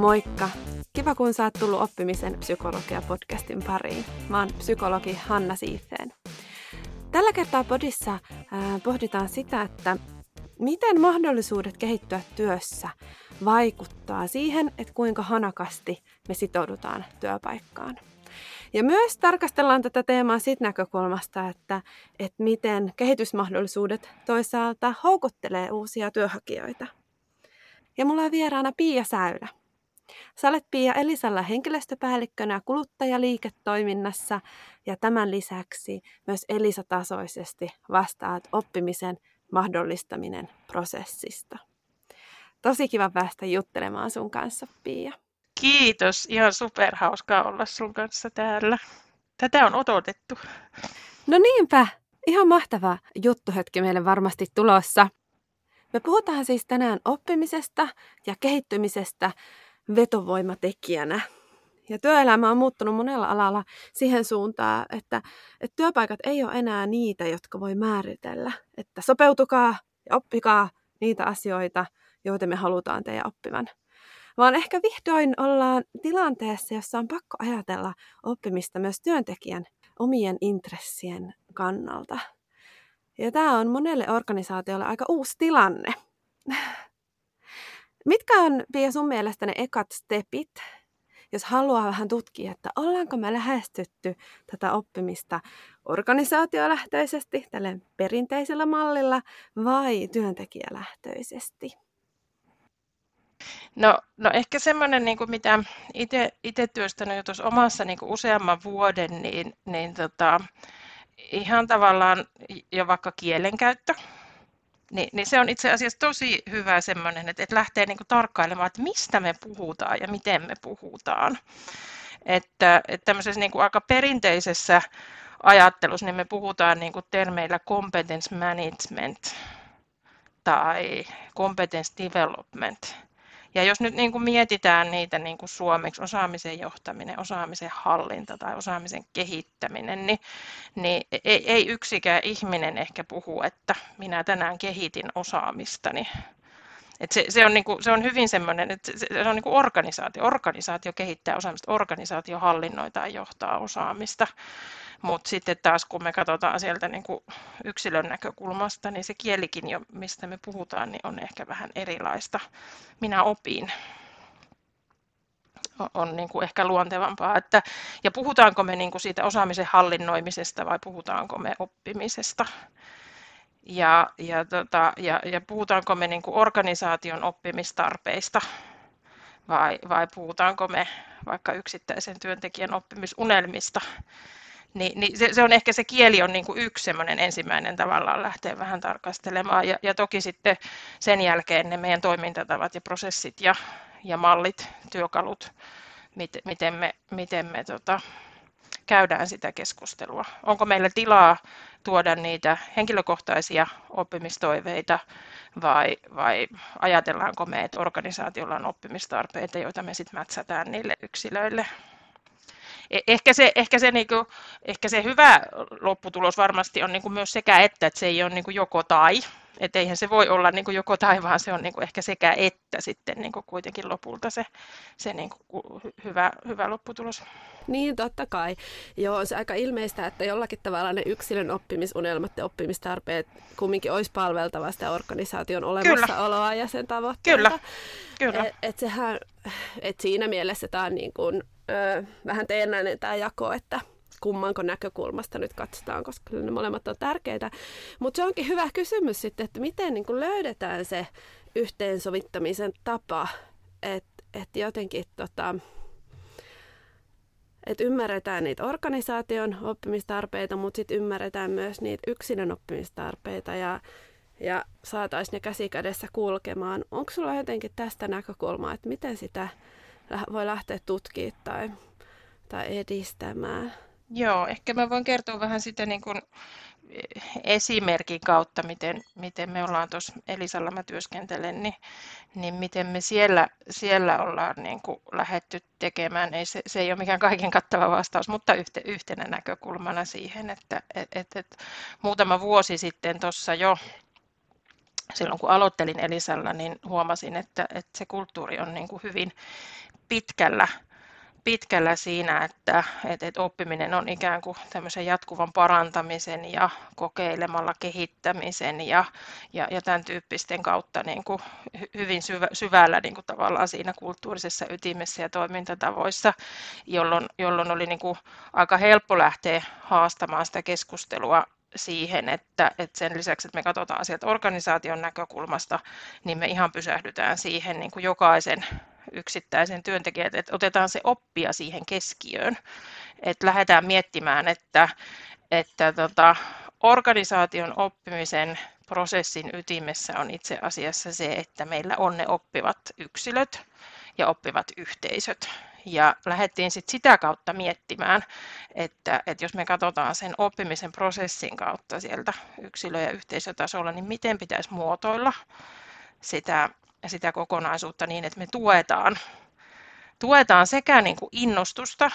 Moikka! Kiva kun sä oot tullut oppimisen psykologia-podcastin pariin. Mä oon psykologi Hanna Siifeen. Tällä kertaa podissa pohditaan sitä, että miten mahdollisuudet kehittyä työssä vaikuttaa siihen, että kuinka hanakasti me sitoudutaan työpaikkaan. Ja myös tarkastellaan tätä teemaa siitä näkökulmasta, että, että miten kehitysmahdollisuudet toisaalta houkuttelee uusia työhakijoita. Ja mulla on vieraana Pia Säylä. Sä olet Pia Elisalla henkilöstöpäällikkönä kuluttajaliiketoiminnassa ja tämän lisäksi myös Elisa-tasoisesti vastaat oppimisen mahdollistaminen prosessista. Tosi kiva päästä juttelemaan sun kanssa, Pia. Kiitos, ihan superhauskaa olla sun kanssa täällä. Tätä on odotettu. No niinpä, ihan mahtava juttuhetki meille varmasti tulossa. Me puhutaan siis tänään oppimisesta ja kehittymisestä vetovoimatekijänä. Ja työelämä on muuttunut monella alalla siihen suuntaan, että, että työpaikat ei ole enää niitä, jotka voi määritellä. Että sopeutukaa ja oppikaa niitä asioita, joita me halutaan teidän oppivan. Vaan ehkä vihdoin ollaan tilanteessa, jossa on pakko ajatella oppimista myös työntekijän omien intressien kannalta. Ja tämä on monelle organisaatiolle aika uusi tilanne. Mitkä on, Pia, sun mielestä ne ekat stepit, jos haluaa vähän tutkia, että ollaanko me lähestytty tätä oppimista organisaatiolähtöisesti, tälle perinteisellä mallilla, vai työntekijälähtöisesti? No, no ehkä semmoinen, niin kuin mitä itse työstänyt jo tuossa omassa niin kuin useamman vuoden, niin, niin tota, ihan tavallaan jo vaikka kielenkäyttö, niin, niin se on itse asiassa tosi hyvä semmoinen, että, että lähtee niin kuin tarkkailemaan, että mistä me puhutaan ja miten me puhutaan. Että, että tämmöisessä niin kuin aika perinteisessä ajattelussa niin me puhutaan niin kuin termeillä competence management tai competence development. Ja jos nyt niin kuin mietitään niitä niin kuin suomeksi osaamisen johtaminen, osaamisen hallinta tai osaamisen kehittäminen, niin, niin ei, ei yksikään ihminen ehkä puhu, että minä tänään kehitin osaamistani. Et se, se, on niinku, se on hyvin semmoinen, että se, se on niinku organisaatio. Organisaatio kehittää osaamista, organisaatio hallinnoi tai johtaa osaamista. Mutta sitten taas kun me katsotaan sieltä niin kuin yksilön näkökulmasta, niin se kielikin, jo, mistä me puhutaan, niin on ehkä vähän erilaista. Minä opin on niin kuin ehkä luontevampaa. Että, ja puhutaanko me niin kuin siitä osaamisen hallinnoimisesta vai puhutaanko me oppimisesta? Ja, ja, tota, ja, ja puhutaanko me niin kuin organisaation oppimistarpeista vai, vai puhutaanko me vaikka yksittäisen työntekijän oppimisunelmista? Niin, niin se, se on ehkä se kieli on niin kuin yksi ensimmäinen tavallaan lähteä vähän tarkastelemaan. Ja, ja toki sitten sen jälkeen ne meidän toimintatavat ja prosessit ja, ja mallit, työkalut, mit, miten me, miten me tota, käydään sitä keskustelua. Onko meillä tilaa tuoda niitä henkilökohtaisia oppimistoiveita vai, vai ajatellaanko me, että organisaatiolla on oppimistarpeita, joita me sitten mätsätään niille yksilöille. E-, ehkä se, ehkä se, niin kuin, ehkä se hyvä lopputulos varmasti on niin kuin myös sekä että, että se ei ole niin kuin joko tai. Että eihän se voi olla niin kuin joko tai, vaan se on niin kuin ehkä sekä että sitten niin kuin kuitenkin lopulta se, se niin kuin hyvä, hyvä lopputulos. Niin, totta kai. Joo, se aika ilmeistä, että jollakin tavalla ne yksilön oppimisunelmat ja oppimistarpeet kumminkin olisi palveltava sitä organisaation olemassaoloa Kyllä. ja sen tavoitteita. Kyllä, Kyllä. Et, et sehän, et siinä mielessä tämä on niin kuin öö, vähän teennäinen tämä jako, että kummanko näkökulmasta nyt katsotaan, koska ne molemmat on tärkeitä. Mutta se onkin hyvä kysymys sitten, että miten niin löydetään se yhteensovittamisen tapa, että et jotenkin tota, että ymmärretään niitä organisaation oppimistarpeita, mutta sitten ymmärretään myös niitä yksilön oppimistarpeita ja, ja saataisiin ne käsi kädessä kulkemaan. Onko sulla jotenkin tästä näkökulmaa, että miten sitä voi lähteä tutkimaan tai, tai edistämään? Joo, ehkä mä voin kertoa vähän sitä niin kuin esimerkin kautta, miten, miten me ollaan tuossa Elisalla mä työskentelen, niin, niin miten me siellä, siellä ollaan niin kuin lähetty tekemään. Ei, se, se ei ole mikään kaiken kattava vastaus, mutta yhte, yhtenä näkökulmana siihen, että et, et, et, muutama vuosi sitten tuossa jo silloin kun aloittelin Elisalla, niin huomasin, että, että se kulttuuri on niin kuin hyvin pitkällä pitkällä siinä, että, että, että oppiminen on ikään kuin tämmöisen jatkuvan parantamisen ja kokeilemalla kehittämisen ja, ja, ja tämän tyyppisten kautta niin kuin hyvin syvä, syvällä niin kuin tavallaan siinä kulttuurisessa ytimessä ja toimintatavoissa, jolloin, jolloin oli niin kuin aika helppo lähteä haastamaan sitä keskustelua siihen, että, että sen lisäksi, että me katsotaan asiat organisaation näkökulmasta, niin me ihan pysähdytään siihen niin kuin jokaisen yksittäisen työntekijän, että otetaan se oppia siihen keskiöön, että lähdetään miettimään, että, että tota, organisaation oppimisen prosessin ytimessä on itse asiassa se, että meillä on ne oppivat yksilöt ja oppivat yhteisöt. Ja lähdettiin sit sitä kautta miettimään, että, että jos me katsotaan sen oppimisen prosessin kautta sieltä yksilö- ja yhteisötasolla, niin miten pitäisi muotoilla sitä sitä kokonaisuutta niin, että me tuetaan, tuetaan sekä niin kuin innostusta,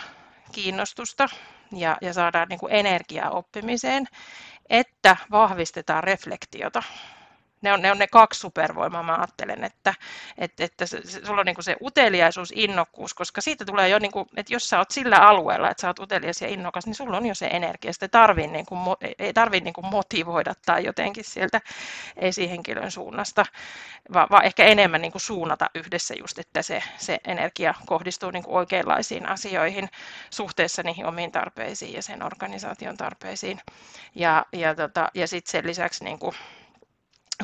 kiinnostusta ja, ja saadaan niin kuin energiaa oppimiseen, että vahvistetaan reflektiota ne on, ne on ne kaksi supervoimaa, mä ajattelen, että, että, että se, sulla on niin se uteliaisuus, innokkuus, koska siitä tulee jo, niin kuin, että jos sä oot sillä alueella, että sä oot utelias ja innokas, niin sulla on jo se energia, sitä tarvii niin kuin, ei tarvitse niin kuin motivoida tai jotenkin sieltä esihenkilön suunnasta, vaan, vaan ehkä enemmän niin kuin suunnata yhdessä just, että se, se energia kohdistuu niin kuin oikeanlaisiin asioihin suhteessa niihin omiin tarpeisiin ja sen organisaation tarpeisiin. Ja, ja, tota, ja sitten sen lisäksi niin kuin,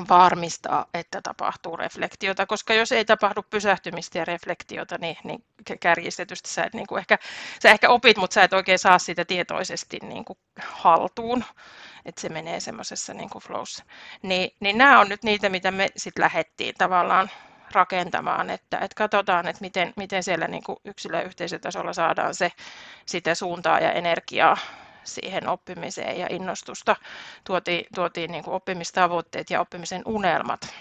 varmistaa, että tapahtuu reflektiota, koska jos ei tapahdu pysähtymistä ja reflektiota, niin, niin kärjistetysti sä, et, niin kuin ehkä, sä ehkä opit, mutta sä et oikein saa sitä tietoisesti niin kuin haltuun, että se menee semmoisessa niin kuin flowssa. Niin, niin nämä on nyt niitä, mitä me sitten lähdettiin tavallaan rakentamaan, että, että katsotaan, että miten, miten siellä niin kuin yksilö- ja yhteisötasolla saadaan se, sitä suuntaa ja energiaa siihen oppimiseen ja innostusta. Tuotiin, tuotiin niin kuin oppimistavoitteet ja oppimisen unelmat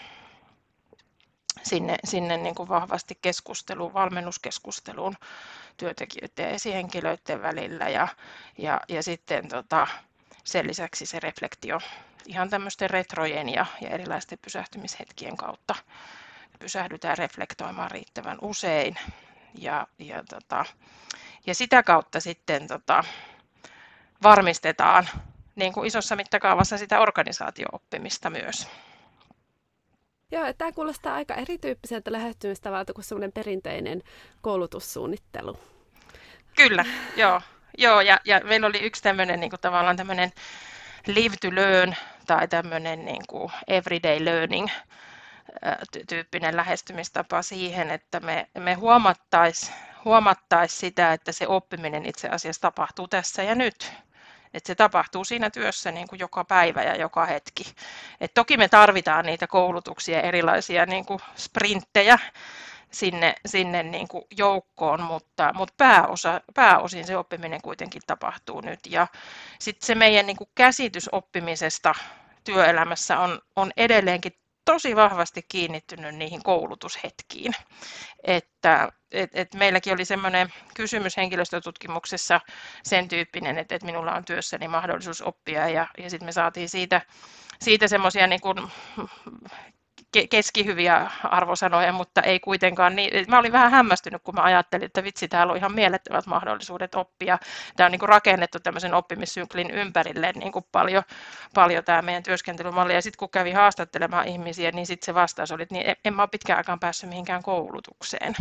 sinne, sinne niin kuin vahvasti keskusteluun, valmennuskeskusteluun työntekijöiden ja esihenkilöiden välillä. Ja, ja, ja sitten tota, sen lisäksi se reflektio ihan tämmöisten retrojen ja, ja erilaisten pysähtymishetkien kautta. Pysähdytään reflektoimaan riittävän usein. Ja, ja, tota, ja sitä kautta sitten tota, varmistetaan niin kuin isossa mittakaavassa sitä organisaatio-oppimista myös. Joo, tämä kuulostaa aika erityyppiseltä lähestymistavalta kuin semmoinen perinteinen koulutussuunnittelu. Kyllä, joo. joo ja, ja meillä oli yksi tämmöinen niin kuin tavallaan tämmöinen live to learn tai tämmöinen niin kuin everyday learning tyyppinen lähestymistapa siihen, että me, me huomattaisiin huomattais sitä, että se oppiminen itse asiassa tapahtuu tässä ja nyt että se tapahtuu siinä työssä niin kuin joka päivä ja joka hetki. Et toki me tarvitaan niitä koulutuksia, erilaisia niin kuin sprinttejä sinne, sinne niin kuin joukkoon, mutta, mutta pääosa, pääosin se oppiminen kuitenkin tapahtuu nyt. Ja sitten se meidän niin kuin käsitys oppimisesta työelämässä on, on edelleenkin tosi vahvasti kiinnittynyt niihin koulutushetkiin. Että et, et meilläkin oli semmoinen kysymys henkilöstötutkimuksessa sen tyyppinen, että, että minulla on työssäni mahdollisuus oppia ja, ja sitten me saatiin siitä, siitä semmoisia niin keskihyviä arvosanoja, mutta ei kuitenkaan niin. Mä olin vähän hämmästynyt, kun mä ajattelin, että vitsi, täällä on ihan mielettömät mahdollisuudet oppia. Tämä on niin kuin rakennettu tämmöisen oppimissyklin ympärille niin kuin paljon, paljon tämä meidän työskentelymalli. Ja sitten kun kävi haastattelemaan ihmisiä, niin sitten se vastaus oli, että niin en mä ole pitkään aikaan päässyt mihinkään koulutukseen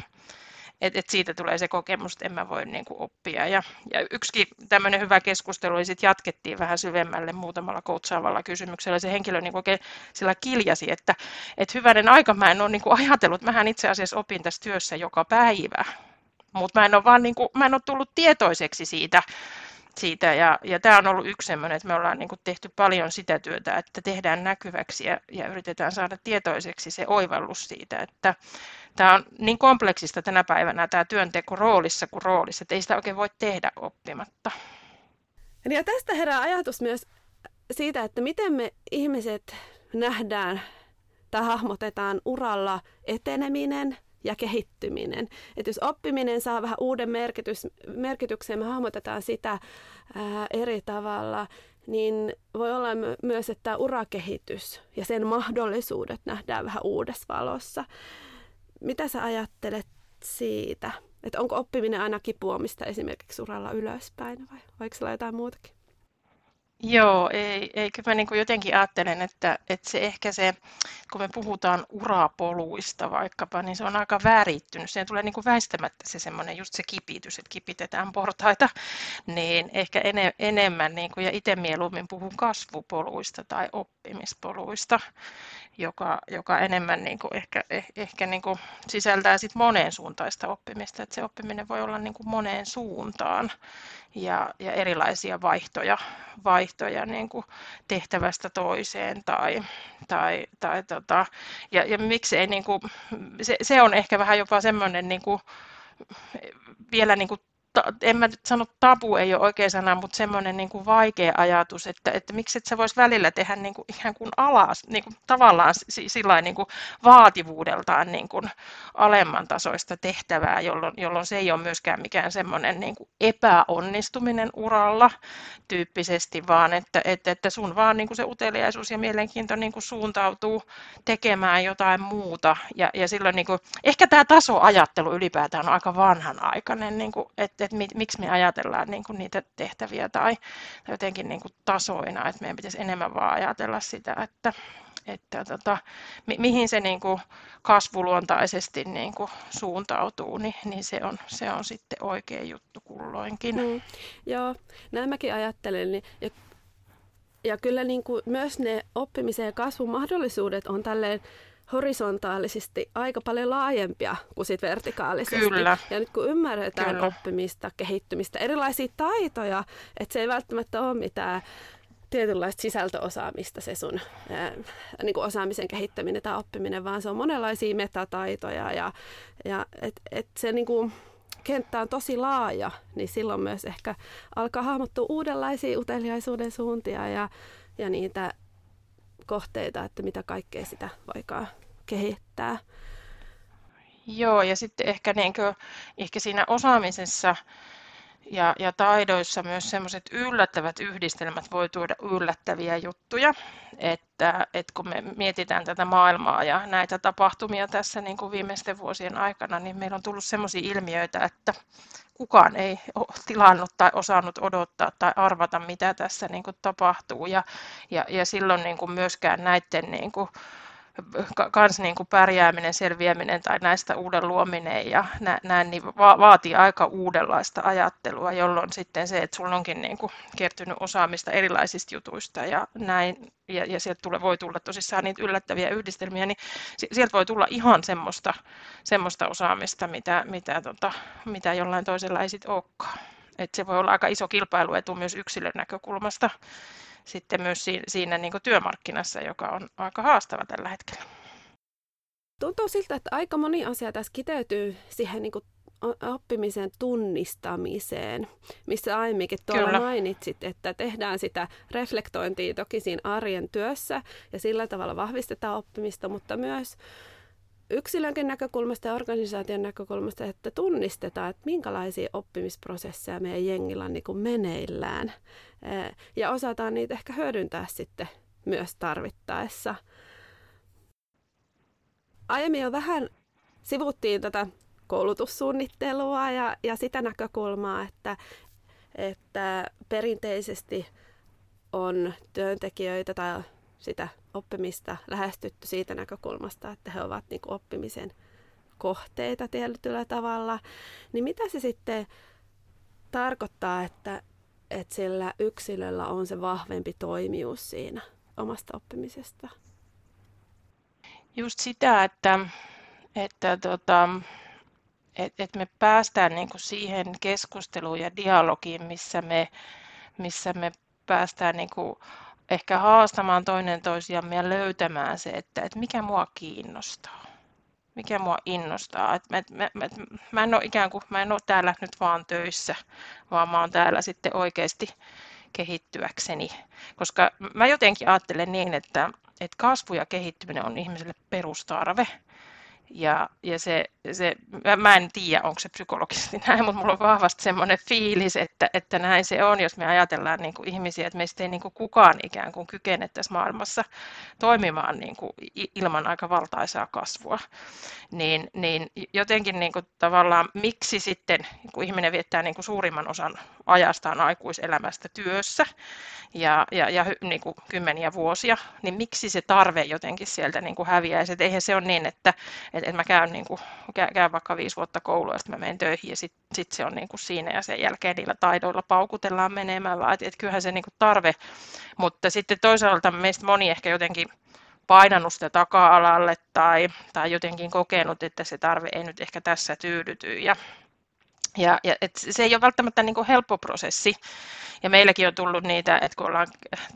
että et siitä tulee se kokemus, että en mä voi niin kuin oppia. Ja, ja yksikin tämmöinen hyvä keskustelu, oli sitten jatkettiin vähän syvemmälle muutamalla koutsaavalla kysymyksellä. Se henkilö niin oikein sillä kiljasi, että, että hyvänen aika mä en ole niin kuin ajatellut, mähän itse asiassa opin tässä työssä joka päivä. Mutta mä en niin kuin, mä en ole tullut tietoiseksi siitä, siitä. Ja, ja tämä on ollut yksi sellainen, että me ollaan niin kuin tehty paljon sitä työtä, että tehdään näkyväksi ja, ja yritetään saada tietoiseksi se oivallus siitä, että tämä on niin kompleksista tänä päivänä tämä työnteko roolissa kuin roolissa, että ei sitä oikein voi tehdä oppimatta. Ja tästä herää ajatus myös siitä, että miten me ihmiset nähdään tai hahmotetaan uralla eteneminen ja kehittyminen. Että jos oppiminen saa vähän uuden merkitys, merkityksen, me hahmotetaan sitä ää, eri tavalla, niin voi olla myös, että urakehitys ja sen mahdollisuudet nähdään vähän uudessa valossa. Mitä sä ajattelet siitä? Että onko oppiminen aina kipuamista esimerkiksi uralla ylöspäin vai voiko olla jotain muutakin? Joo, ei, ei kyllä mä niin kuin jotenkin ajattelen, että, että se ehkä se, kun me puhutaan urapoluista vaikkapa, niin se on aika värittynyt. Siihen tulee niin kuin väistämättä se semmoinen just se kipitys, että kipitetään portaita, niin ehkä ene, enemmän, niin kuin, ja itse mieluummin puhun kasvupoluista tai oppimispoluista, joka, joka enemmän niin kuin ehkä, eh, ehkä niin kuin sisältää sit moneen suuntaista oppimista, että se oppiminen voi olla niin kuin moneen suuntaan ja, ja erilaisia vaihtoja, vaihtoja niin kuin tehtävästä toiseen tai, tai, tai tota, ja, ja miksi ei niin kuin, se, se, on ehkä vähän jopa semmoinen niin kuin, vielä niin kuin en mä nyt sano tabu ei ole oikea sana, mutta semmoinen niin kuin vaikea ajatus, että, että miksi et sä vois välillä tehdä niin kuin ikään kuin alas, niin kuin tavallaan sillä niin kuin vaativuudeltaan niin kuin alemman tasoista tehtävää, jolloin, jolloin se ei ole myöskään mikään semmoinen niin kuin epäonnistuminen uralla tyyppisesti, vaan että, että, että sun vaan niin kuin se uteliaisuus ja mielenkiinto niin kuin suuntautuu tekemään jotain muuta. Ja, ja silloin niin kuin, ehkä tämä tasoajattelu ylipäätään on aika vanhanaikainen, niin kuin, että että mit, miksi me ajatellaan niin kuin niitä tehtäviä tai jotenkin niin kuin tasoina, että meidän pitäisi enemmän vaan ajatella sitä, että, että tota, mi, mihin se niin kuin kasvuluontaisesti niin kuin suuntautuu, niin, niin se, on, se on sitten oikea juttu kulloinkin. Mm, joo, näin mäkin ajattelen. Niin, ja, ja kyllä niin kuin myös ne oppimisen ja kasvun mahdollisuudet on tälleen horisontaalisesti aika paljon laajempia kuin sit vertikaalisesti. Kyllä. Ja nyt kun ymmärretään Kyllä. oppimista, kehittymistä, erilaisia taitoja, että se ei välttämättä ole mitään tietynlaista sisältöosaamista se sun ää, niin kuin osaamisen kehittäminen tai oppiminen, vaan se on monenlaisia metataitoja ja, ja et, et se niin kuin, kenttä on tosi laaja, niin silloin myös ehkä alkaa hahmottua uudenlaisia uteliaisuuden suuntia ja, ja niitä kohteita, että mitä kaikkea sitä voikaan kehittää. Joo, ja sitten ehkä, niin kuin, ehkä siinä osaamisessa ja, ja taidoissa myös semmoiset yllättävät yhdistelmät voi tuoda yllättäviä juttuja, että, että kun me mietitään tätä maailmaa ja näitä tapahtumia tässä niin kuin viimeisten vuosien aikana, niin meillä on tullut semmoisia ilmiöitä, että kukaan ei ole tilannut tai osannut odottaa tai arvata, mitä tässä niin kuin tapahtuu. Ja, ja, ja silloin niin kuin myöskään näiden niin kuin, kans niin kuin pärjääminen, selviäminen tai näistä uuden luominen ja näin, niin va- vaatii aika uudenlaista ajattelua, jolloin sitten se, että sulla onkin niin kuin kertynyt osaamista erilaisista jutuista ja näin, ja, ja sieltä tule, voi tulla tosissaan niitä yllättäviä yhdistelmiä, niin sieltä voi tulla ihan semmoista, semmoista osaamista, mitä, mitä, tota, mitä jollain toisella ei sitten olekaan. Et se voi olla aika iso kilpailuetu myös yksilön näkökulmasta sitten myös siinä niin kuin työmarkkinassa, joka on aika haastava tällä hetkellä. Tuntuu siltä, että aika moni asia tässä kiteytyy siihen niin kuin oppimisen tunnistamiseen, missä aiemminkin tuolla Kyllä. mainitsit, että tehdään sitä reflektointia toki siinä arjen työssä ja sillä tavalla vahvistetaan oppimista, mutta myös yksilönkin näkökulmasta ja organisaation näkökulmasta, että tunnistetaan, että minkälaisia oppimisprosesseja meidän jengillä on niin kuin meneillään. Ja osataan niitä ehkä hyödyntää sitten myös tarvittaessa. Aiemmin jo vähän sivuttiin tätä koulutussuunnittelua ja, ja sitä näkökulmaa, että, että perinteisesti on työntekijöitä tai sitä oppimista lähestytty siitä näkökulmasta, että he ovat niin kuin oppimisen kohteita tietyllä tavalla, niin mitä se sitten tarkoittaa, että, että sillä yksilöllä on se vahvempi toimijuus siinä omasta oppimisesta? Just sitä, että, että tota, et, et me päästään niinku siihen keskusteluun ja dialogiin, missä me, missä me päästään niinku ehkä haastamaan toinen toisiamme ja löytämään se, että, että mikä mua kiinnostaa, mikä mua innostaa. Että mä, mä, mä, mä, en ole ikään kuin, mä en ole täällä nyt vaan töissä, vaan mä oon täällä sitten oikeasti kehittyäkseni. Koska mä jotenkin ajattelen niin, että, että kasvu ja kehittyminen on ihmiselle perustarve. Ja, ja se, se, mä en tiedä, onko se psykologisesti näin, mutta mulla on vahvasti semmoinen fiilis, että, että näin se on, jos me ajatellaan niin kuin ihmisiä, että meistä ei niin kuin kukaan ikään kuin kykene tässä maailmassa toimimaan niin kuin ilman aika valtaisaa kasvua. Niin, niin jotenkin niin kuin tavallaan miksi sitten, kun ihminen viettää niin kuin suurimman osan ajastaan aikuiselämästä työssä ja, ja, ja niin kuin kymmeniä vuosia, niin miksi se tarve jotenkin sieltä niin kuin häviäisi. Et eihän se ole niin, että että et mä käyn, niin kuin, käyn vaikka viisi vuotta koulua ja sitten mä menen töihin ja sitten sit se on niin kuin siinä ja sen jälkeen niillä taidoilla paukutellaan menemään, vaan että et kyllähän se niin kuin tarve, mutta sitten toisaalta meistä moni ehkä jotenkin painanut sitä taka-alalle tai, tai jotenkin kokenut, että se tarve ei nyt ehkä tässä tyydyty ja ja, ja et se ei ole välttämättä niin kuin helppo prosessi. Ja meilläkin on tullut niitä, että kun ollaan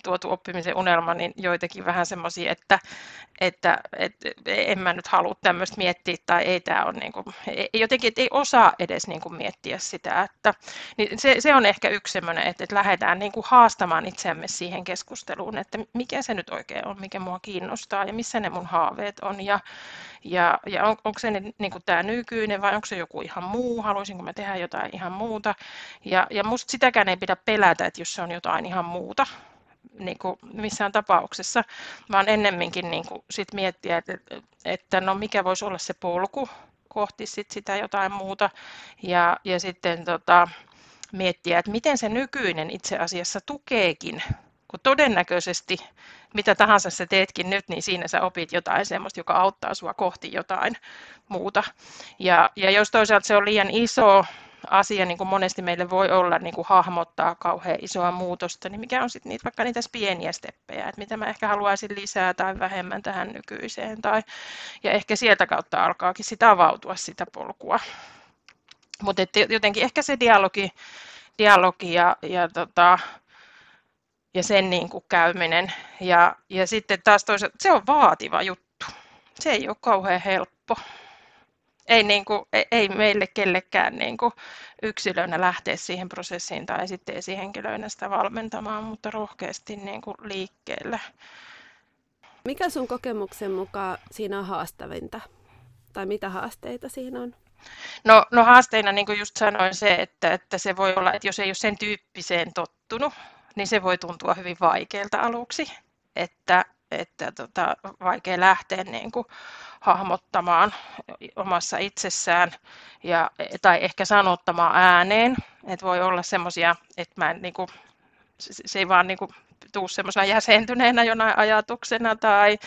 tuotu oppimisen unelma, niin joitakin vähän semmoisia, että, että, että en mä nyt halua tämmöistä miettiä tai ei tämä on niin kuin, jotenkin, että ei osaa edes niin kuin miettiä sitä. Että, niin se, se on ehkä yksi semmoinen, että, että lähdetään niin kuin haastamaan itseämme siihen keskusteluun, että mikä se nyt oikein on, mikä mua kiinnostaa ja missä ne mun haaveet on ja, ja, ja on, onko se niin kuin tämä nykyinen vai onko se joku ihan muu, haluaisinko mä tehdä jotain ihan muuta. Ja, ja musta sitäkään ei pidä pelätä, että jos se on jotain ihan muuta, niin kuin missään tapauksessa, vaan ennemminkin niin kuin sit miettiä, että, että no mikä voisi olla se polku kohti sit sitä jotain muuta ja, ja sitten tota, miettiä, että miten se nykyinen itse asiassa tukeekin kun todennäköisesti mitä tahansa sä teetkin nyt, niin siinä sä opit jotain semmoista, joka auttaa sua kohti jotain muuta. Ja, ja jos toisaalta se on liian iso asia, niin kuin monesti meille voi olla niin kuin hahmottaa kauhean isoa muutosta, niin mikä on sitten niitä, vaikka niitä pieniä steppejä, että mitä mä ehkä haluaisin lisää tai vähemmän tähän nykyiseen. Tai, ja ehkä sieltä kautta alkaakin sitä avautua sitä polkua. Mutta jotenkin ehkä se dialogi, dialogi ja, ja tota, ja sen niin kuin käyminen. Ja, ja sitten taas toisaalta, se on vaativa juttu. Se ei ole kauhean helppo. Ei, niin kuin, ei meille kellekään niin kuin yksilönä lähteä siihen prosessiin tai sitten esihenkilöinä sitä valmentamaan, mutta rohkeasti niin kuin liikkeelle. Mikä sun kokemuksen mukaan siinä on haastavinta? Tai mitä haasteita siinä on? No, no haasteina, niin kuin just sanoin, se, että, että se voi olla, että jos ei ole sen tyyppiseen tottunut, niin se voi tuntua hyvin vaikealta aluksi, että, että tota, vaikea lähteä niin kuin hahmottamaan omassa itsessään ja, tai ehkä sanottamaan ääneen. Että voi olla semmoisia, että mä en, niin kuin, se ei vaan niin kuin, tuu semmoisena jäsentyneenä jonain ajatuksena tai,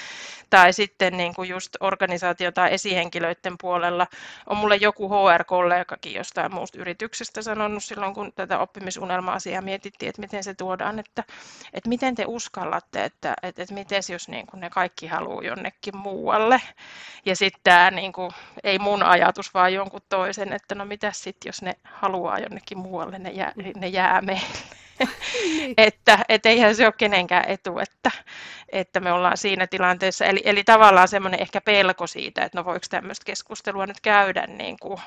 tai sitten niin kuin just organisaatio- tai esihenkilöiden puolella. On mulle joku HR-kollegakin jostain muusta yrityksestä sanonut silloin, kun tätä oppimisunelma-asiaa mietittiin, että miten se tuodaan, että, että miten te uskallatte, että, että, että miten jos niin kuin ne kaikki haluaa jonnekin muualle. Ja sitten tämä niin kuin, ei mun ajatus, vaan jonkun toisen, että no mitä sitten, jos ne haluaa jonnekin muualle, ne jää, ne jää meille. niin. että et eihän se ole kenenkään etu, että, että me ollaan siinä tilanteessa. Eli, eli tavallaan semmoinen ehkä pelko siitä, että no voiko tämmöistä keskustelua nyt käydä, niin kuin,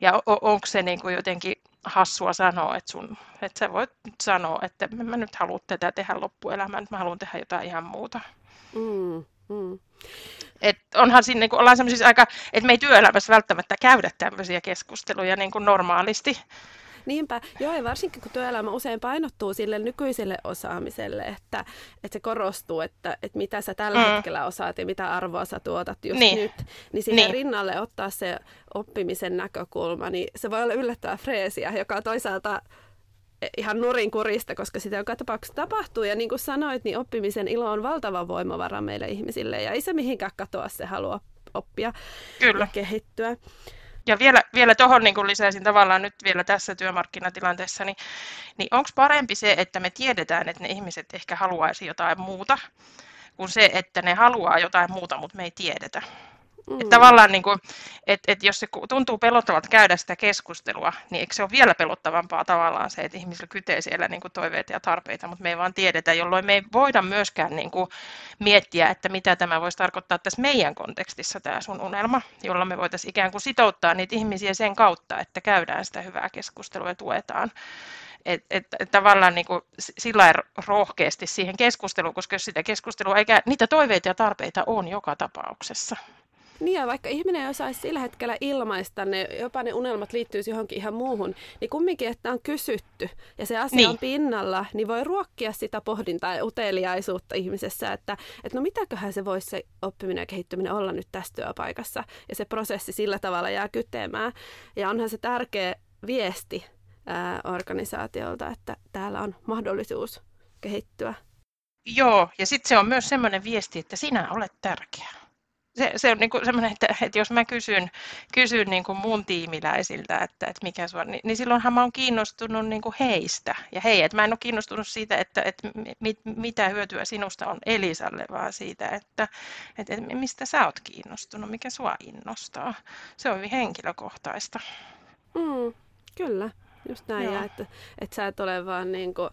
ja on, onko se niin kuin jotenkin hassua sanoa, että, sun, että sä voit sanoa, että mä nyt haluan tätä tehdä loppuelämään, että mä haluan tehdä jotain ihan muuta. Mm, mm. Et onhan siinä, niin kuin, ollaan aika, että me ei työelämässä välttämättä käydä tämmöisiä keskusteluja niin kuin normaalisti. Niinpä, joo ja varsinkin kun työelämä usein painottuu sille nykyiselle osaamiselle, että, että se korostuu, että, että mitä sä tällä mm. hetkellä osaat ja mitä arvoa sä tuotat just niin. nyt, niin siihen niin. rinnalle ottaa se oppimisen näkökulma, niin se voi olla yllättävää freesiä, joka toisaalta ihan nurin kurista, koska sitä joka tapauksessa tapahtuu. Ja niin kuin sanoit, niin oppimisen ilo on valtava voimavara meille ihmisille ja ei se mihinkään katoa se halua oppia Kyllä. ja kehittyä ja vielä, vielä tuohon niin lisäisin tavallaan nyt vielä tässä työmarkkinatilanteessa, niin, niin onko parempi se, että me tiedetään, että ne ihmiset ehkä haluaisi jotain muuta, kuin se, että ne haluaa jotain muuta, mutta me ei tiedetä. Mm. Että tavallaan, niin kuin, että, että jos se tuntuu pelottavalta käydä sitä keskustelua, niin eikö se ole vielä pelottavampaa tavallaan se, että ihmisillä kytee siellä niin kuin toiveita ja tarpeita, mutta me ei vaan tiedetä, jolloin me ei voida myöskään niin kuin miettiä, että mitä tämä voisi tarkoittaa tässä meidän kontekstissa tämä sun unelma, jolla me voitaisiin ikään kuin sitouttaa niitä ihmisiä sen kautta, että käydään sitä hyvää keskustelua ja tuetaan et, et, et tavallaan niin kuin sillä rohkeasti siihen keskusteluun, koska jos sitä keskustelua eikä, niitä toiveita ja tarpeita on joka tapauksessa. Niin ja vaikka ihminen ei osaisi sillä hetkellä ilmaista, ne, jopa ne unelmat liittyisi johonkin ihan muuhun, niin kumminkin, että on kysytty ja se asia niin. on pinnalla, niin voi ruokkia sitä pohdintaa ja uteliaisuutta ihmisessä, että, että no mitäköhän se voisi se oppiminen ja kehittyminen olla nyt tässä työpaikassa. Ja se prosessi sillä tavalla jää kytemään. Ja onhan se tärkeä viesti ää, organisaatiolta, että täällä on mahdollisuus kehittyä. Joo, ja sitten se on myös semmoinen viesti, että sinä olet tärkeä se, se on niin kuin semmoinen, että, että jos mä kysyn, kysyn niin kuin mun tiimiläisiltä, että, että mikä sua, niin, niin silloinhan mä oon kiinnostunut niin kuin heistä. Ja hei, että mä en ole kiinnostunut siitä, että, että mit, mitä hyötyä sinusta on Elisalle, vaan siitä, että, että, että mistä sä oot kiinnostunut, mikä sua innostaa. Se on hyvin henkilökohtaista. Mm, kyllä, just näin. Ja että, että sä et ole vaan niin kuin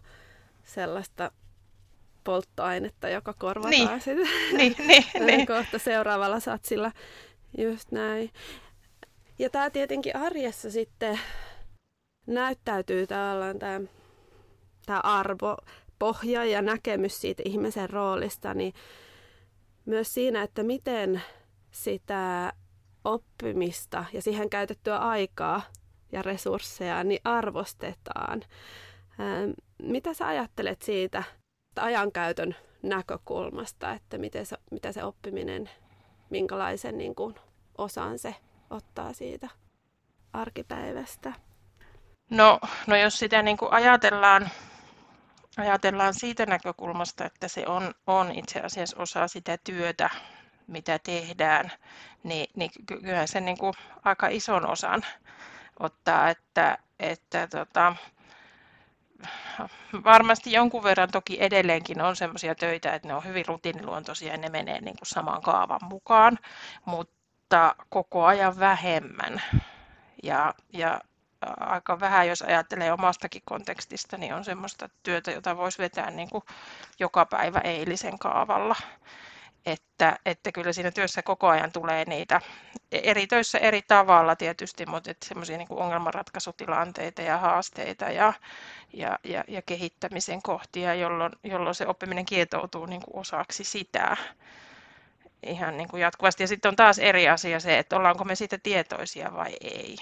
sellaista polttoainetta, joka korvataan niin. sitten. Niin, niin, niin. kohta seuraavalla satsilla. Just näin. Ja tämä tietenkin arjessa sitten näyttäytyy tavallaan tämä, tämä arvo, pohja ja näkemys siitä ihmisen roolista, niin myös siinä, että miten sitä oppimista ja siihen käytettyä aikaa ja resursseja niin arvostetaan. Mitä sä ajattelet siitä, ajankäytön näkökulmasta, että miten se, mitä se oppiminen, minkälaisen niin kuin, osan se ottaa siitä arkipäivästä? No, no jos sitä niin kuin ajatellaan, ajatellaan siitä näkökulmasta, että se on, on itse asiassa osa sitä työtä, mitä tehdään, niin, niin kyllä se niin kuin aika ison osan ottaa, että, että tota, varmasti jonkun verran toki edelleenkin on sellaisia töitä, että ne on hyvin rutiiniluontoisia ja ne menee niin kuin saman kaavan mukaan, mutta koko ajan vähemmän. Ja, ja aika vähän, jos ajattelee omastakin kontekstista, niin on semmoista työtä, jota voisi vetää niin kuin joka päivä eilisen kaavalla että, että kyllä siinä työssä koko ajan tulee niitä eri töissä eri tavalla tietysti, mutta semmoisia niin ongelmanratkaisutilanteita ja haasteita ja, ja, ja, ja kehittämisen kohtia, jolloin, jolloin se oppiminen kietoutuu niin kuin osaksi sitä ihan niin kuin jatkuvasti. Ja sitten on taas eri asia se, että ollaanko me siitä tietoisia vai ei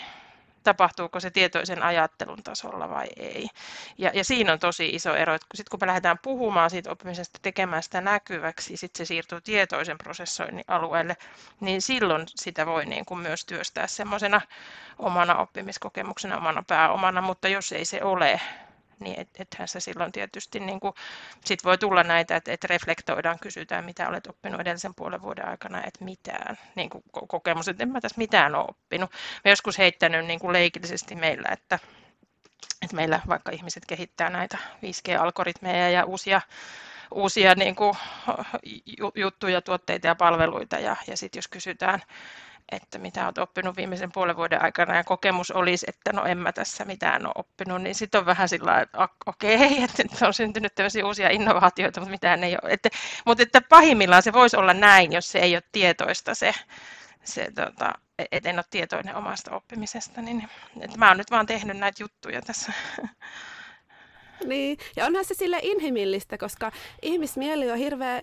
tapahtuuko se tietoisen ajattelun tasolla vai ei. Ja, ja siinä on tosi iso ero, että sit kun me lähdetään puhumaan siitä oppimisesta, tekemään sitä näkyväksi, sitten se siirtyy tietoisen prosessoinnin alueelle, niin silloin sitä voi niin kuin myös työstää semmoisena omana oppimiskokemuksena, omana pääomana, mutta jos ei se ole, niin et, ethän se silloin tietysti niin kuin, sit voi tulla näitä, että, että reflektoidaan, kysytään, mitä olet oppinut edellisen puolen vuoden aikana, että mitään niin kuin kokemus, että en mä tässä mitään ole oppinut. Mä joskus heittänyt niin kuin leikillisesti meillä, että, että meillä vaikka ihmiset kehittää näitä 5G-algoritmeja ja uusia uusia niin kuin, juttuja, tuotteita ja palveluita. Ja, ja sitten jos kysytään että mitä olet oppinut viimeisen puolen vuoden aikana ja kokemus olisi, että no en mä tässä mitään ole oppinut, niin sitten on vähän sillä että okei, okay, että on syntynyt tämmöisiä uusia innovaatioita, mutta mitään ei ole. Että, mutta että pahimmillaan se voisi olla näin, jos se ei ole tietoista se, se tota, että en ole tietoinen omasta oppimisesta, niin että mä oon nyt vaan tehnyt näitä juttuja tässä. Niin, ja onhan se sille inhimillistä, koska ihmismieli on hirveä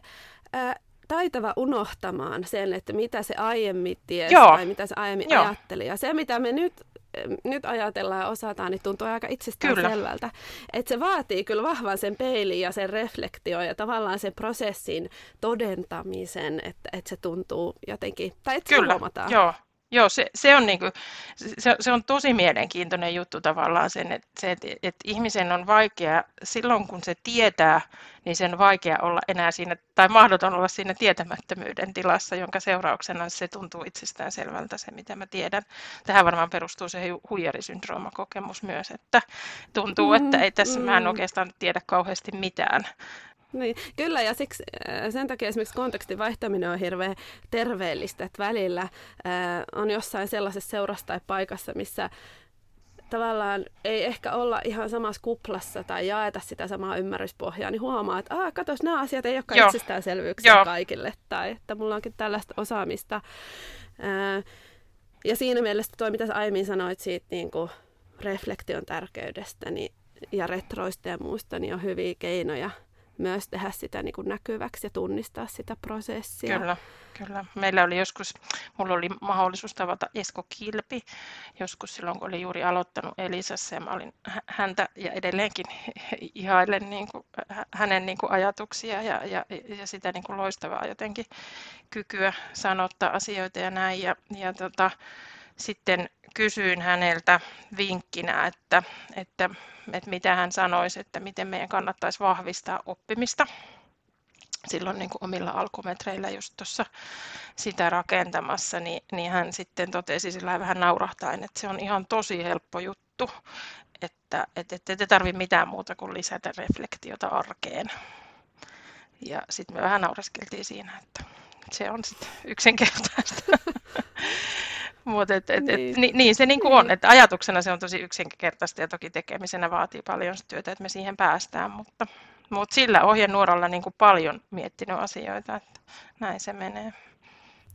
taitava unohtamaan sen, että mitä se aiemmin tiesi Joo. tai mitä se aiemmin Joo. ajatteli. Ja se, mitä me nyt nyt ajatellaan ja osataan, niin tuntuu aika itsestään kyllä. selvältä. Että se vaatii kyllä vahvan sen peilin ja sen reflektio ja tavallaan sen prosessin todentamisen, että, että se tuntuu jotenkin, tai että kyllä. se huomataan. Joo, Joo, se, se, on niinku, se, se on tosi mielenkiintoinen juttu tavallaan sen, että, se, että, että ihmisen on vaikea, silloin kun se tietää, niin sen vaikea olla enää siinä, tai mahdoton olla siinä tietämättömyyden tilassa, jonka seurauksena se tuntuu itsestään selvältä se, mitä mä tiedän. Tähän varmaan perustuu se huijarisyndroomakokemus myös, että tuntuu, että ei tässä mä en mm. oikeastaan tiedä kauheasti mitään. Niin, kyllä, ja siksi, äh, sen takia esimerkiksi kontekstin vaihtaminen on hirveän terveellistä, että välillä ää, äh, on jossain sellaisessa seurassa tai paikassa, missä tavallaan ei ehkä olla ihan samassa kuplassa tai jaeta sitä samaa ymmärryspohjaa, niin huomaa, että Aa, katos, nämä asiat ei olekaan Joo. itsestäänselvyyksiä Joo. kaikille, tai että mulla onkin tällaista osaamista. Ää, äh, ja siinä mielessä toi, mitä sä aiemmin sanoit siitä niin kuin reflektion tärkeydestä niin, ja retroista ja muusta, niin on hyviä keinoja myös tehdä sitä niin kuin näkyväksi ja tunnistaa sitä prosessia. Kyllä, kyllä. Meillä oli joskus, mulla oli mahdollisuus tavata Esko Kilpi, joskus silloin kun oli juuri aloittanut Elisassa ja mä olin häntä ja edelleenkin ihailen niin kuin, hänen niin kuin ajatuksia ja, ja, ja sitä niin kuin loistavaa jotenkin kykyä sanottaa asioita ja näin. Ja, ja tota, sitten kysyin häneltä vinkkinä, että, että, että mitä hän sanoisi, että miten meidän kannattaisi vahvistaa oppimista silloin niin kuin omilla alkumetreillä just tuossa sitä rakentamassa, niin, niin hän sitten totesi sillä vähän naurahtain, että se on ihan tosi helppo juttu, että et, et, et, tarvitse mitään muuta kuin lisätä reflektiota arkeen. Ja sitten me vähän naureskeltiin siinä, että se on sitten yksinkertaista. Mutta et, et, niin. Et, niin, niin se niinku on, niin. että ajatuksena se on tosi yksinkertaista ja toki tekemisenä vaatii paljon työtä, että me siihen päästään, mutta, mutta sillä ohjenuoralla niinku paljon miettinyt asioita, että näin se menee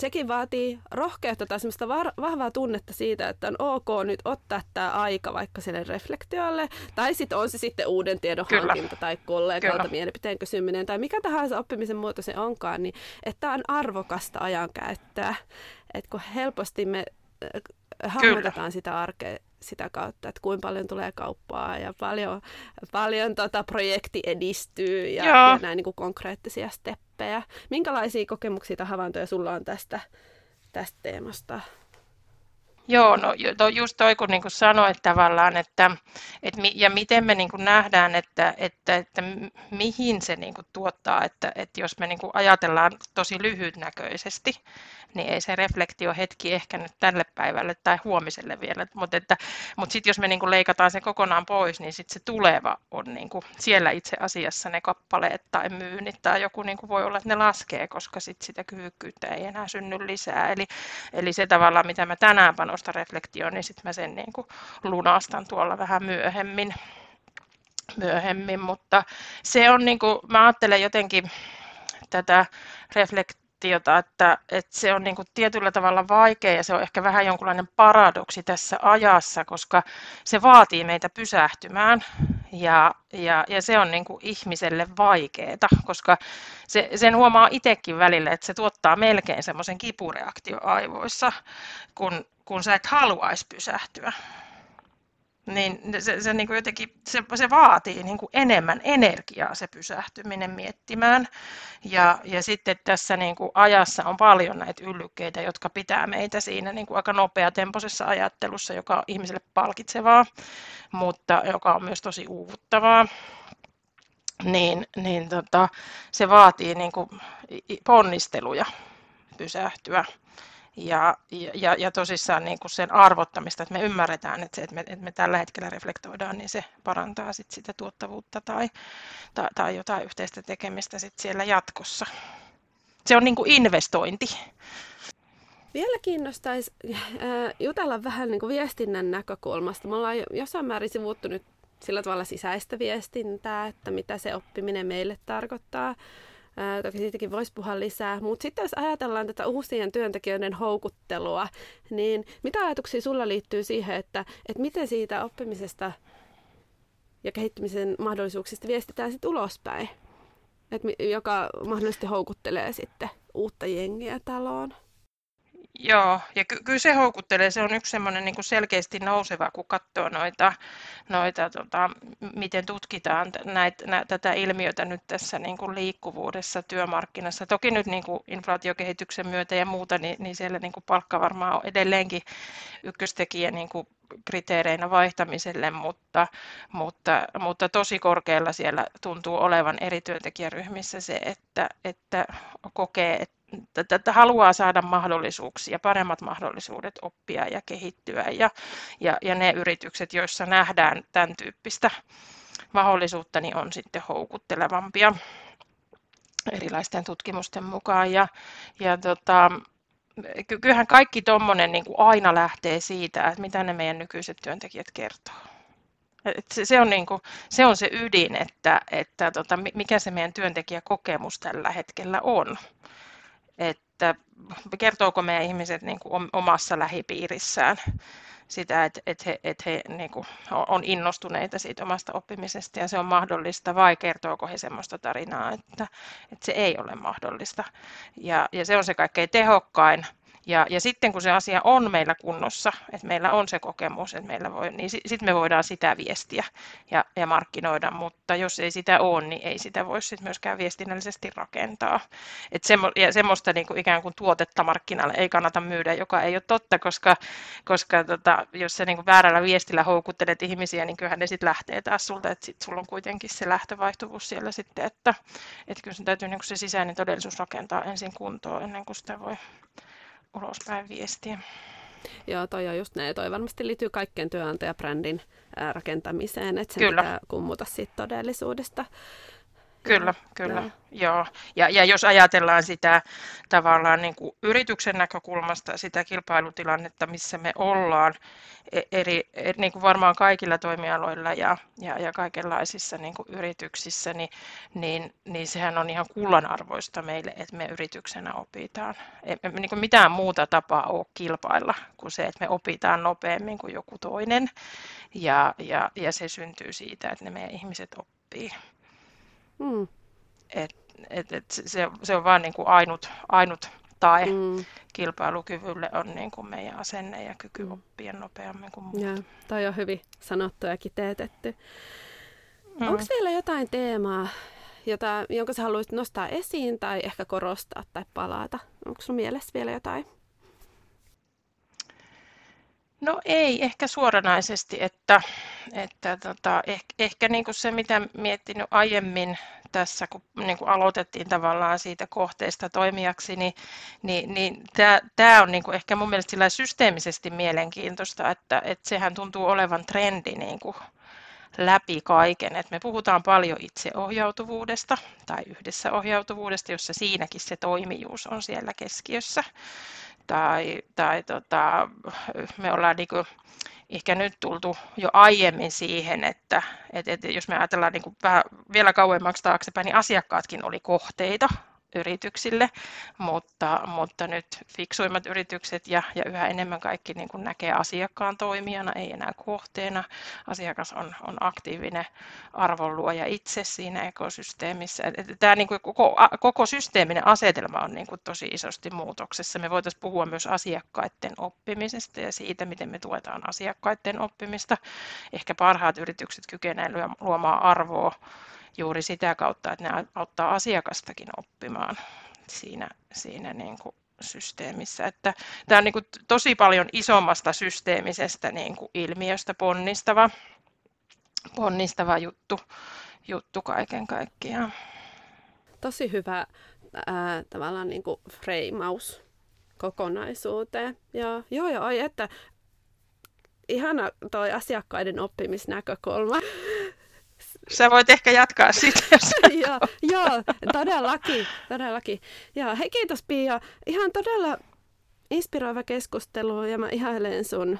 sekin vaatii rohkeutta tai semmoista var- vahvaa tunnetta siitä, että on ok nyt ottaa tämä aika vaikka sille reflektiolle, tai sitten on se sitten uuden tiedon Kyllä. hankinta tai kollegalta Kyllä. mielipiteen kysyminen tai mikä tahansa oppimisen muoto se onkaan, niin että on arvokasta ajankäyttöä. Että kun helposti me äh, hahmotetaan sitä arkea sitä kautta, että kuinka paljon tulee kauppaa ja paljon, paljon tota projekti edistyy ja, ja näin niin kuin konkreettisia steppejä. Minkälaisia kokemuksia tai havaintoja sulla on tästä, tästä teemasta? Joo, no just toi kun niin kuin sanoit tavallaan, että, että ja miten me niin kuin nähdään, että, että, että mihin se niin kuin tuottaa, että, että jos me niin kuin ajatellaan tosi lyhytnäköisesti, niin ei se reflektiohetki ehkä nyt tälle päivälle tai huomiselle vielä, mutta, että, mutta sitten jos me niin kuin leikataan se kokonaan pois, niin sitten se tuleva on niin kuin siellä itse asiassa ne kappaleet tai myynnit tai joku niin kuin voi olla, että ne laskee, koska sitten sitä kyvykkyyttä ei enää synny lisää. Eli, eli se tavallaan, mitä mä tänään panostan reflektioon, niin sitten mä sen niin kuin lunastan tuolla vähän myöhemmin. Myöhemmin, mutta se on niin kuin, mä ajattelen jotenkin tätä reflekt reflektiota, että, että se on niin kuin tietyllä tavalla vaikea ja se on ehkä vähän jonkunlainen paradoksi tässä ajassa, koska se vaatii meitä pysähtymään ja, ja, ja se on niin kuin ihmiselle vaikeaa, koska se, sen huomaa itsekin välillä, että se tuottaa melkein semmoisen kipureaktio aivoissa, kun, kun sä et haluaisi pysähtyä niin se, se, niin kuin jotenkin, se, se vaatii niin kuin enemmän energiaa se pysähtyminen miettimään. Ja, ja sitten tässä niin kuin ajassa on paljon näitä yllykkeitä, jotka pitää meitä siinä niin kuin aika nopeatempoisessa ajattelussa, joka on ihmiselle palkitsevaa, mutta joka on myös tosi uuvuttavaa. Niin, niin tota, se vaatii niin kuin ponnisteluja pysähtyä ja, ja, ja tosissaan niin kuin sen arvottamista, että me ymmärretään, että se, että me, että me tällä hetkellä reflektoidaan, niin se parantaa sit sitä tuottavuutta tai, tai, tai jotain yhteistä tekemistä sit siellä jatkossa. Se on niin kuin investointi. Vielä kiinnostaisi äh, jutella vähän niin kuin viestinnän näkökulmasta. Me ollaan jossain määrin sivuttu nyt sillä tavalla sisäistä viestintää, että mitä se oppiminen meille tarkoittaa. Ää, toki siitäkin voisi puhua lisää. Mutta sitten jos ajatellaan tätä uusien työntekijöiden houkuttelua, niin mitä ajatuksia sulla liittyy siihen, että, että miten siitä oppimisesta ja kehittymisen mahdollisuuksista viestitään sitten ulospäin? Et, joka mahdollisesti houkuttelee sitten uutta jengiä taloon. Joo, ja ky- kyllä se houkuttelee. Se on yksi semmoinen niin kuin selkeästi nouseva, kun katsoo noita, noita tota, miten tutkitaan näitä, nä, tätä ilmiötä nyt tässä niin kuin liikkuvuudessa työmarkkinassa. Toki nyt niin kuin inflaatiokehityksen myötä ja muuta, niin, niin siellä niin kuin palkka varmaan on edelleenkin ykköstekijä niin kuin kriteereinä vaihtamiselle, mutta, mutta, mutta tosi korkealla siellä tuntuu olevan eri työntekijäryhmissä se, että, että kokee, että että haluaa saada mahdollisuuksia, paremmat mahdollisuudet oppia ja kehittyä ja, ja, ja ne yritykset, joissa nähdään tämän tyyppistä mahdollisuutta, niin on sitten houkuttelevampia erilaisten tutkimusten mukaan. Ja, ja tota, kyllähän kaikki tuommoinen niin aina lähtee siitä, että mitä ne meidän nykyiset työntekijät kertoo. Se, se, on niin kuin, se on se ydin, että, että tota, mikä se meidän työntekijäkokemus tällä hetkellä on että kertooko meidän ihmiset niin kuin omassa lähipiirissään sitä että, että he, että he niin kuin, on innostuneita siitä omasta oppimisesta ja se on mahdollista vai kertooko he sellaista tarinaa, että, että se ei ole mahdollista. Ja, ja se on se kaikkein tehokkain ja, ja sitten kun se asia on meillä kunnossa, että meillä on se kokemus, että meillä voi, niin sitten sit me voidaan sitä viestiä ja, ja markkinoida, mutta jos ei sitä ole, niin ei sitä voi sitten myöskään viestinnällisesti rakentaa. Et semmo, ja semmoista niin kuin ikään kuin tuotetta markkinalle ei kannata myydä, joka ei ole totta, koska, koska tota, jos sä niin kuin väärällä viestillä houkuttelet ihmisiä, niin kyllähän ne sitten lähtee taas sulta, että sitten sulla on kuitenkin se lähtövaihtuvuus siellä sitten, että, että kyllä sun täytyy niin kuin se sisäinen todellisuus rakentaa ensin kuntoon ennen kuin sitä voi ulospäin viestiä. Joo, toi on just ne. Toi varmasti liittyy kaikkeen työnantajabrändin rakentamiseen, että se pitää kummuta siitä todellisuudesta. Kyllä, kyllä. Ja. Joo. Ja, ja jos ajatellaan sitä tavallaan niin kuin yrityksen näkökulmasta, sitä kilpailutilannetta, missä me ollaan e, eri, e, niin kuin varmaan kaikilla toimialoilla ja, ja, ja kaikenlaisissa niin kuin yrityksissä, niin, niin, niin sehän on ihan kullanarvoista meille, että me yrityksenä opitaan. Ei niin kuin mitään muuta tapaa ole kilpailla kuin se, että me opitaan nopeammin kuin joku toinen. Ja, ja, ja se syntyy siitä, että ne meidän ihmiset oppii. Mm. Et, et, et se, se on vain niin kuin ainut, ainut tae mm. kilpailukyvylle on niin kuin meidän asenne ja kyky mm. oppia nopeammin kuin muut. Ja, toi on hyvin sanottu ja kiteytetty. Mm. Onko vielä jotain teemaa, jota, jonka sä haluaisit nostaa esiin tai ehkä korostaa tai palata? Onko sun mielessä vielä jotain? No ei ehkä suoranaisesti, että, että tota, ehkä, ehkä niin kuin se mitä miettinyt aiemmin tässä, kun niin kuin aloitettiin tavallaan siitä kohteesta toimijaksi, niin, niin, niin tämä, on niin kuin ehkä mun mielestä systeemisesti mielenkiintoista, että, että sehän tuntuu olevan trendi niin kuin läpi kaiken. Et me puhutaan paljon itseohjautuvuudesta tai yhdessä ohjautuvuudesta, jossa siinäkin se toimijuus on siellä keskiössä tai, tai tota, me ollaan niin kuin, ehkä nyt tultu jo aiemmin siihen, että, että, että jos me ajatellaan niin kuin vähän vielä kauemmaksi taaksepäin, niin asiakkaatkin oli kohteita yrityksille, mutta, mutta nyt fiksuimmat yritykset ja, ja yhä enemmän kaikki niin kuin näkee asiakkaan toimijana, ei enää kohteena. Asiakas on, on aktiivinen arvonluoja itse siinä ekosysteemissä. Tämä niin kuin koko, koko systeeminen asetelma on niin kuin tosi isosti muutoksessa. Me voitaisiin puhua myös asiakkaiden oppimisesta ja siitä, miten me tuetaan asiakkaiden oppimista. Ehkä parhaat yritykset kykenevät luomaan arvoa juuri sitä kautta, että ne auttaa asiakastakin oppimaan siinä, siinä niin kuin systeemissä. Että tämä on niin kuin tosi paljon isommasta systeemisestä niin kuin ilmiöstä ponnistava, ponnistava juttu, juttu kaiken kaikkiaan. Tosi hyvä ää, tavallaan niin kuin freimaus kokonaisuuteen. Ja, joo, joo, että ihana toi asiakkaiden oppimisnäkökulma. Sä voit ehkä jatkaa sitä. joo, joo, todellakin, todellakin. Joo, hei kiitos Pia. Ihan todella inspiroiva keskustelu ja mä ihailen sun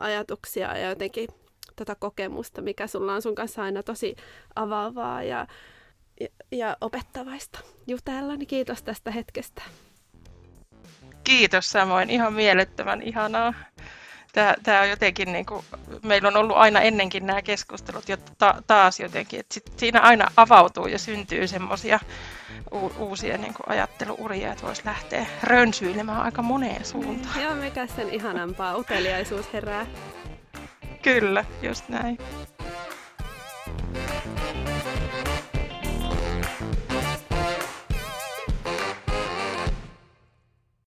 ajatuksia ja jotenkin tota kokemusta, mikä sulla on sun kanssa aina tosi avaavaa ja, ja, ja opettavaista jutella. Niin kiitos tästä hetkestä. Kiitos samoin, ihan mielettömän ihanaa Tämä, tämä on jotenkin, niin kuin, meillä on ollut aina ennenkin nämä keskustelut jo ta, taas jotenkin, että sit siinä aina avautuu ja syntyy semmoisia u- uusia niin kuin ajatteluuria, että voisi lähteä rönsyilemään aika moneen suuntaan. Joo, mikä sen ihanampaa, uteliaisuus herää. Kyllä, just näin. Thank you